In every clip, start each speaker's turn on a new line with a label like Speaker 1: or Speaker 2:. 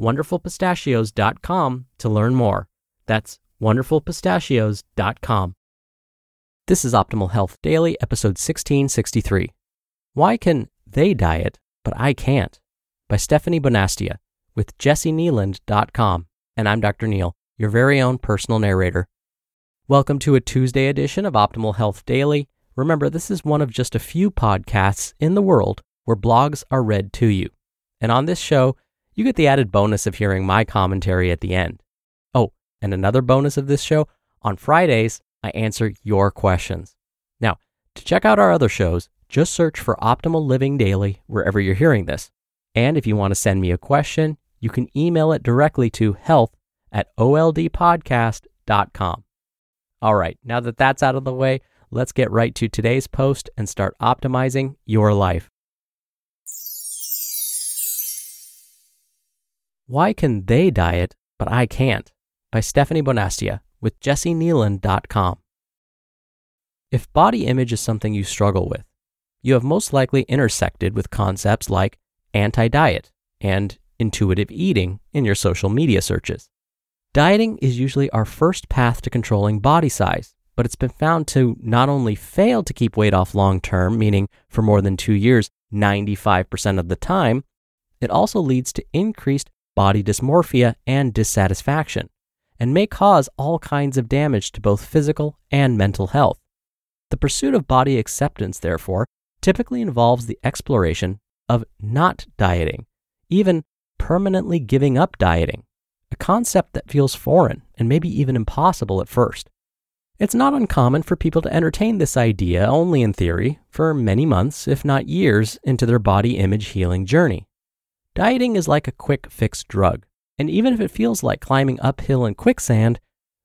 Speaker 1: wonderfulpistachios.com to learn more. That's wonderfulpistachios.com. This is Optimal Health Daily, episode 1663. Why can they diet, but I can't? By Stefanie Bonastia with jessikneeland.com. And I'm Dr. Neal, your very own personal narrator. Welcome to a Tuesday edition of Optimal Health Daily. Remember, this is one of just a few podcasts in the world where blogs are read to you. And on this show, you get the added bonus of hearing my commentary at the end. Oh, and another bonus of this show on Fridays, I answer your questions. Now, to check out our other shows, just search for Optimal Living Daily wherever you're hearing this. And if you want to send me a question, you can email it directly to health at oldpodcast.com. All right, now that that's out of the way, let's get right to today's post and start optimizing your life. Why Can They Diet, But I Can't? by Stefanie Bonastia with jessikneeland.com. If body image is something you struggle with, you have most likely intersected with concepts like anti diet and intuitive eating in your social media searches. Dieting is usually our first path to controlling body size, but it's been found to not only fail to keep weight off long term, meaning for more than two years, 95% of the time, it also leads to increased body dysmorphia and dissatisfaction, and may cause all kinds of damage to both physical and mental health. The pursuit of body acceptance, therefore, typically involves the exploration of not dieting, even permanently giving up dieting, a concept that feels foreign and maybe even impossible at first. It's not uncommon for people to entertain this idea only in theory for many months, if not years, into their body image healing journey. Dieting is like a quick fix drug, and even if it feels like climbing uphill in quicksand,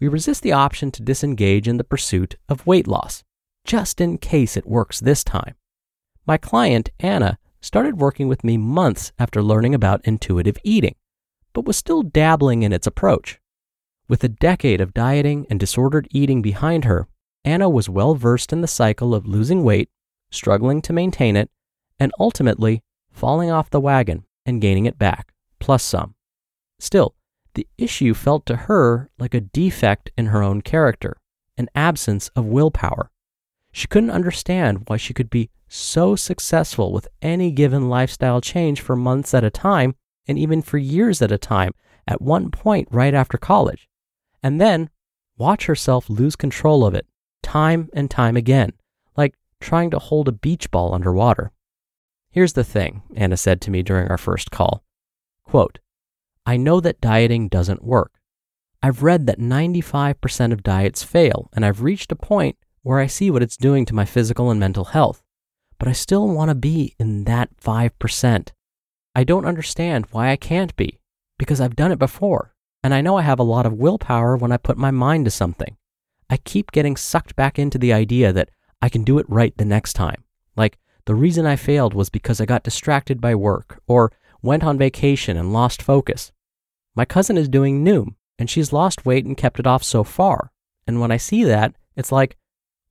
Speaker 1: we resist the option to disengage in the pursuit of weight loss, just in case it works this time. My client, Anna, started working with me months after learning about intuitive eating, but was still dabbling in its approach. With a decade of dieting and disordered eating behind her, Anna was well versed in the cycle of losing weight, struggling to maintain it, and ultimately falling off the wagon and gaining it back, plus some. Still, the issue felt to her like a defect in her own character, an absence of willpower. She couldn't understand why she could be so successful with any given lifestyle change for months at a time and even for years at a time at one point right after college, and then watch herself lose control of it time and time again, like trying to hold a beach ball underwater. Here's the thing, Anna said to me during our first call. Quote, I know that dieting doesn't work. I've read that 95% of diets fail, and I've reached a point where I see what it's doing to my physical and mental health. But I still want to be in that 5%. I don't understand why I can't be, because I've done it before, and I know I have a lot of willpower when I put my mind to something. I keep getting sucked back into the idea that I can do it right the next time. Like, the reason I failed was because I got distracted by work or went on vacation and lost focus. My cousin is doing Noom and she's lost weight and kept it off so far. And when I see that, it's like,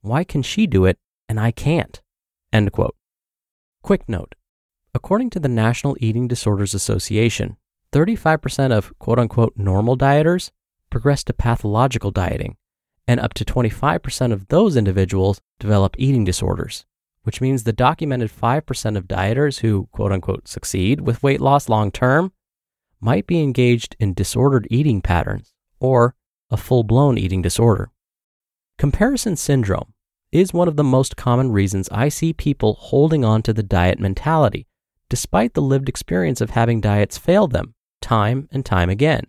Speaker 1: why can she do it and I can't? End quote. Quick note according to the National Eating Disorders Association, 35% of quote unquote normal dieters progress to pathological dieting, and up to 25% of those individuals develop eating disorders which means the documented 5% of dieters who quote unquote succeed with weight loss long term might be engaged in disordered eating patterns or a full blown eating disorder. Comparison syndrome is one of the most common reasons I see people holding on to the diet mentality, despite the lived experience of having diets fail them time and time again.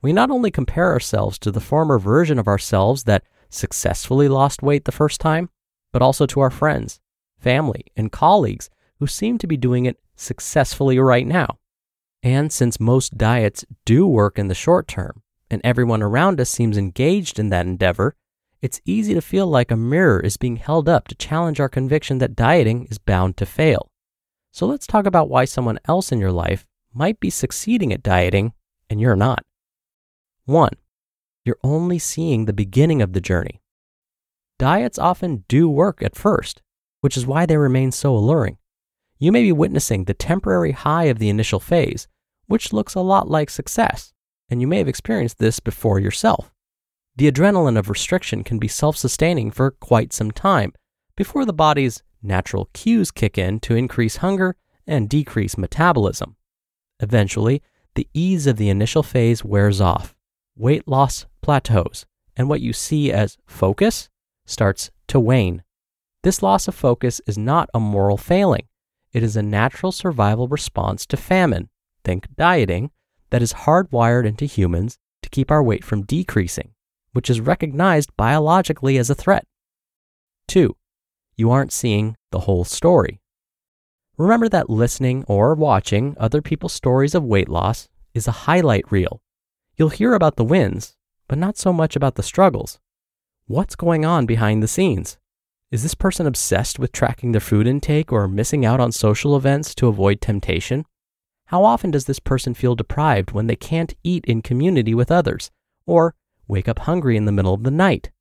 Speaker 1: We not only compare ourselves to the former version of ourselves that successfully lost weight the first time, but also to our friends, family, and colleagues who seem to be doing it successfully right now. And since most diets do work in the short term, and everyone around us seems engaged in that endeavor, it's easy to feel like a mirror is being held up to challenge our conviction that dieting is bound to fail. So let's talk about why someone else in your life might be succeeding at dieting and you're not. One, you're only seeing the beginning of the journey. Diets often do work at first, which is why they remain so alluring. You may be witnessing the temporary high of the initial phase, which looks a lot like success, and you may have experienced this before yourself. The adrenaline of restriction can be self sustaining for quite some time before the body's natural cues kick in to increase hunger and decrease metabolism. Eventually, the ease of the initial phase wears off, weight loss plateaus, and what you see as focus starts to wane. This loss of focus is not a moral failing. It is a natural survival response to famine, think dieting, that is hardwired into humans to keep our weight from decreasing, which is recognized biologically as a threat. Two, you aren't seeing the whole story. Remember that listening or watching other people's stories of weight loss is a highlight reel. You'll hear about the wins, but not so much about the struggles. What's going on behind the scenes? Is this person obsessed with tracking their food intake or missing out on social events to avoid temptation? How often does this person feel deprived when they can't eat in community with others or wake up hungry in the middle of the night?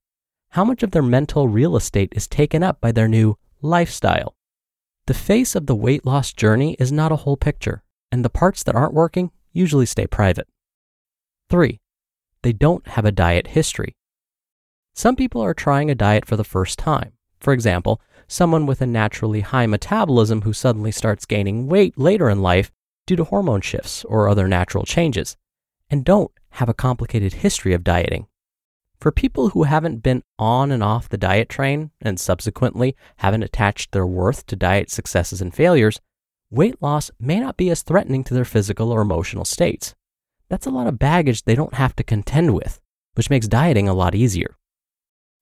Speaker 1: How much of their mental real estate is taken up by their new lifestyle? The face of the weight loss journey is not a whole picture, and the parts that aren't working usually stay private. 3. They don't have a diet history. Some people are trying a diet for the first time. For example, someone with a naturally high metabolism who suddenly starts gaining weight later in life due to hormone shifts or other natural changes, and don't have a complicated history of dieting. For people who haven't been on and off the diet train and subsequently haven't attached their worth to diet successes and failures, weight loss may not be as threatening to their physical or emotional states. That's a lot of baggage they don't have to contend with, which makes dieting a lot easier.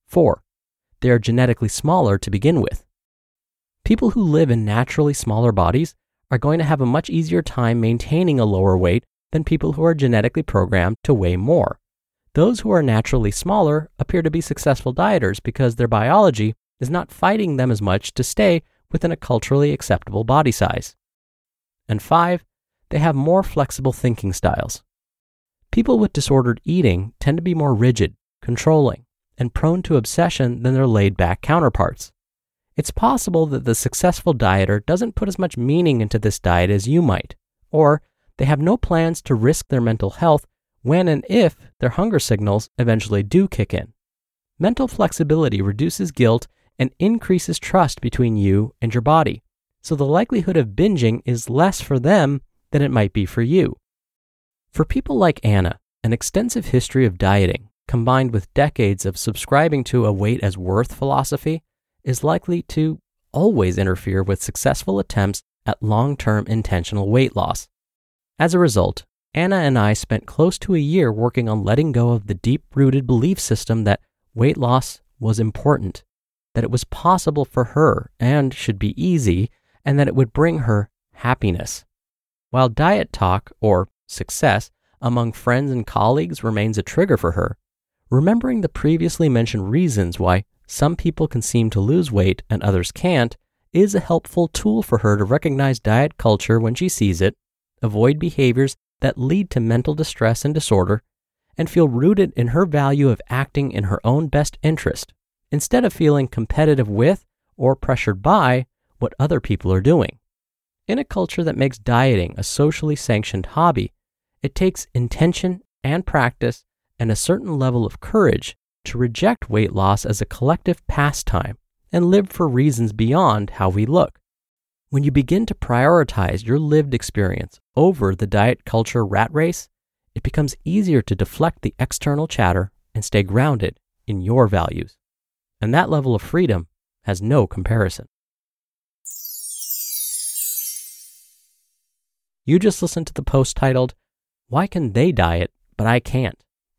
Speaker 1: 4. They are genetically smaller to begin with. People who live in naturally smaller bodies are going to have a much easier time maintaining a lower weight than people who are genetically programmed to weigh more. Those who are naturally smaller appear to be successful dieters because their biology is not fighting them as much to stay within a culturally acceptable body size. And five, they have more flexible thinking styles. People with disordered eating tend to be more rigid, controlling, and prone to obsession than their laid back counterparts. It's possible that the successful dieter doesn't put as much meaning into this diet as you might, or they have no plans to risk their mental health when and if their hunger signals eventually do kick in. Mental flexibility reduces guilt and increases trust between you and your body, so the likelihood of binging is less for them than it might be for you. For people like Anna, an extensive history of dieting combined with decades of subscribing to a weight as worth philosophy is likely to always interfere with successful attempts at long term intentional weight loss. As a result, Anna and I spent close to a year working on letting go of the deep rooted belief system that weight loss was important, that it was possible for her and should be easy, and that it would bring her happiness. While diet talk, or success, among friends and colleagues remains a trigger for her, remembering the previously mentioned reasons why some people can seem to lose weight and others can't is a helpful tool for her to recognize diet culture when she sees it, avoid behaviors that lead to mental distress and disorder, and feel rooted in her value of acting in her own best interest, instead of feeling competitive with or pressured by what other people are doing. In a culture that makes dieting a socially sanctioned hobby, it takes intention and practice and a certain level of courage to reject weight loss as a collective pastime and live for reasons beyond how we look. When you begin to prioritize your lived experience over the diet culture rat race, it becomes easier to deflect the external chatter and stay grounded in your values. And that level of freedom has no comparison. You just listened to the post titled, Why Can They Diet But I Can't?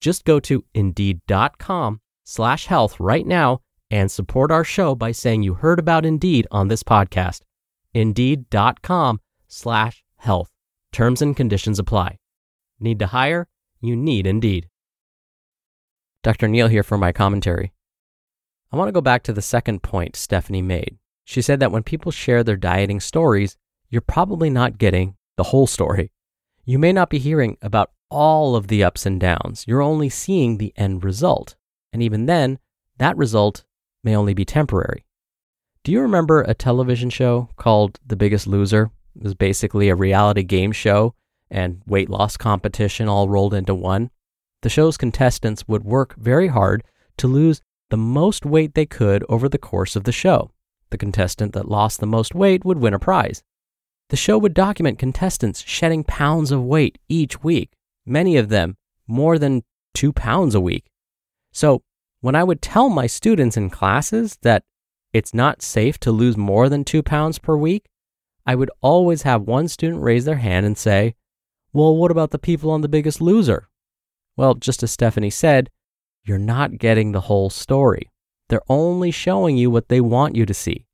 Speaker 1: Just go to indeed.com slash health right now and support our show by saying you heard about Indeed on this podcast. Indeed.com slash health. Terms and conditions apply. Need to hire? You need Indeed. Dr. Neal here for my commentary. I want to go back to the second point Stefanie made. She said that when people share their dieting stories, you're probably not getting the whole story. You may not be hearing about all of the ups and downs. You're only seeing the end result. And even then, that result may only be temporary. Do you remember a television show called The Biggest Loser? It was basically a reality game show and weight loss competition all rolled into one. The show's contestants would work very hard to lose the most weight they could over the course of the show. The contestant that lost the most weight would win a prize. The show would document contestants shedding pounds of weight each week, many of them more than two pounds a week. So, when I would tell my students in classes that it's not safe to lose more than two pounds per week, I would always have one student raise their hand and say, Well, what about the people on The Biggest Loser? Well, just as Stefanie said, you're not getting the whole story. They're only showing you what they want you to see.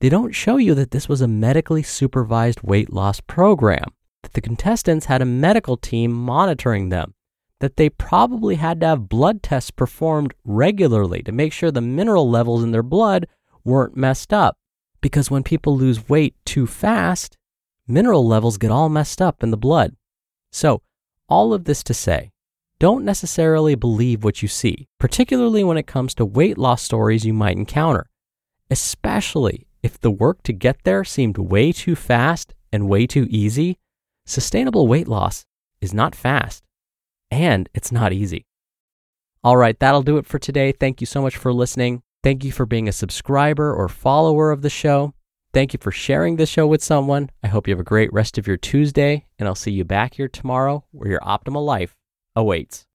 Speaker 1: They don't show you that this was a medically supervised weight loss program, that the contestants had a medical team monitoring them, that they probably had to have blood tests performed regularly to make sure the mineral levels in their blood weren't messed up. Because when people lose weight too fast, mineral levels get all messed up in the blood. So, all of this to say, don't necessarily believe what you see, particularly when it comes to weight loss stories you might encounter, especially if the work to get there seemed way too fast and way too easy. Sustainable weight loss is not fast and it's not easy. All right, that'll do it for today. Thank you so much for listening. Thank you for being a subscriber or follower of the show. Thank you for sharing this show with someone. I hope you have a great rest of your Tuesday, and I'll see you back here tomorrow where your optimal life awaits.